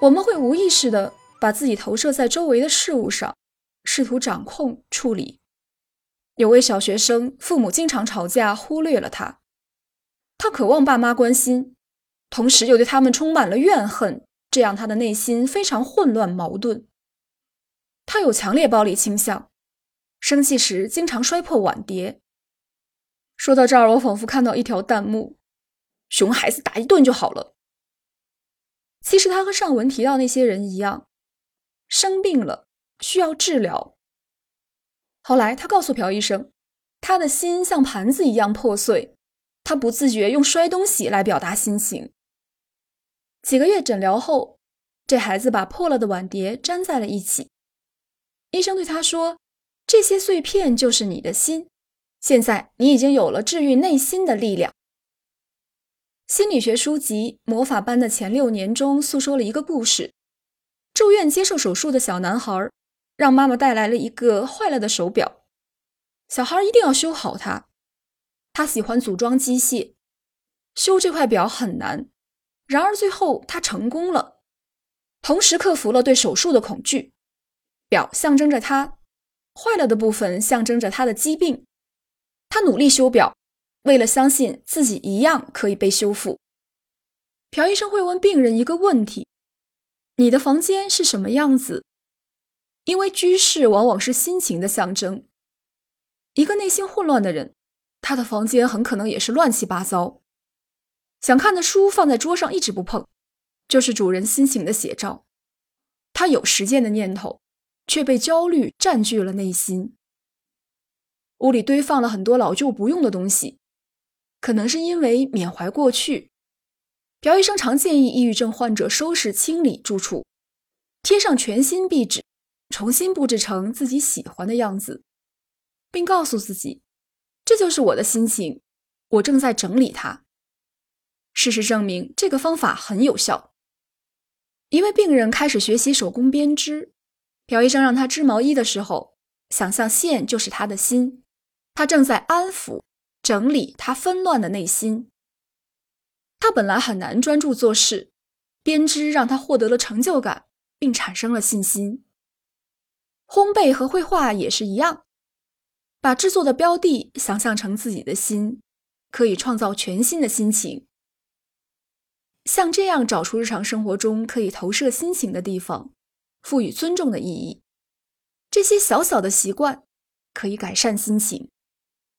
我们会无意识的把自己投射在周围的事物上，试图掌控、处理。有位小学生，父母经常吵架，忽略了他。他渴望爸妈关心，同时又对他们充满了怨恨，这样他的内心非常混乱矛盾。他有强烈暴力倾向，生气时经常摔破碗碟。说到这儿，我仿佛看到一条弹幕：“熊孩子打一顿就好了。”其实他和上文提到那些人一样，生病了需要治疗。后来他告诉朴医生，他的心像盘子一样破碎，他不自觉用摔东西来表达心情。几个月诊疗后，这孩子把破了的碗碟粘在了一起。医生对他说：“这些碎片就是你的心，现在你已经有了治愈内心的力量。”心理学书籍《魔法班的前六年》中诉说了一个故事：住院接受手术的小男孩让妈妈带来了一个坏了的手表，小孩一定要修好它。他喜欢组装机械，修这块表很难。然而最后他成功了，同时克服了对手术的恐惧。表象征着他坏了的部分，象征着他的疾病。他努力修表。为了相信自己一样可以被修复，朴医生会问病人一个问题：“你的房间是什么样子？”因为居室往往是心情的象征。一个内心混乱的人，他的房间很可能也是乱七八糟。想看的书放在桌上一直不碰，就是主人心情的写照。他有实践的念头，却被焦虑占据了内心。屋里堆放了很多老旧不用的东西。可能是因为缅怀过去，朴医生常建议抑郁症患者收拾清理住处，贴上全新壁纸，重新布置成自己喜欢的样子，并告诉自己：“这就是我的心情，我正在整理它。”事实证明，这个方法很有效。一位病人开始学习手工编织，朴医生让他织毛衣的时候，想象线就是他的心，他正在安抚。整理他纷乱的内心。他本来很难专注做事，编织让他获得了成就感，并产生了信心。烘焙和绘画也是一样，把制作的标的想象成自己的心，可以创造全新的心情。像这样找出日常生活中可以投射心情的地方，赋予尊重的意义。这些小小的习惯可以改善心情。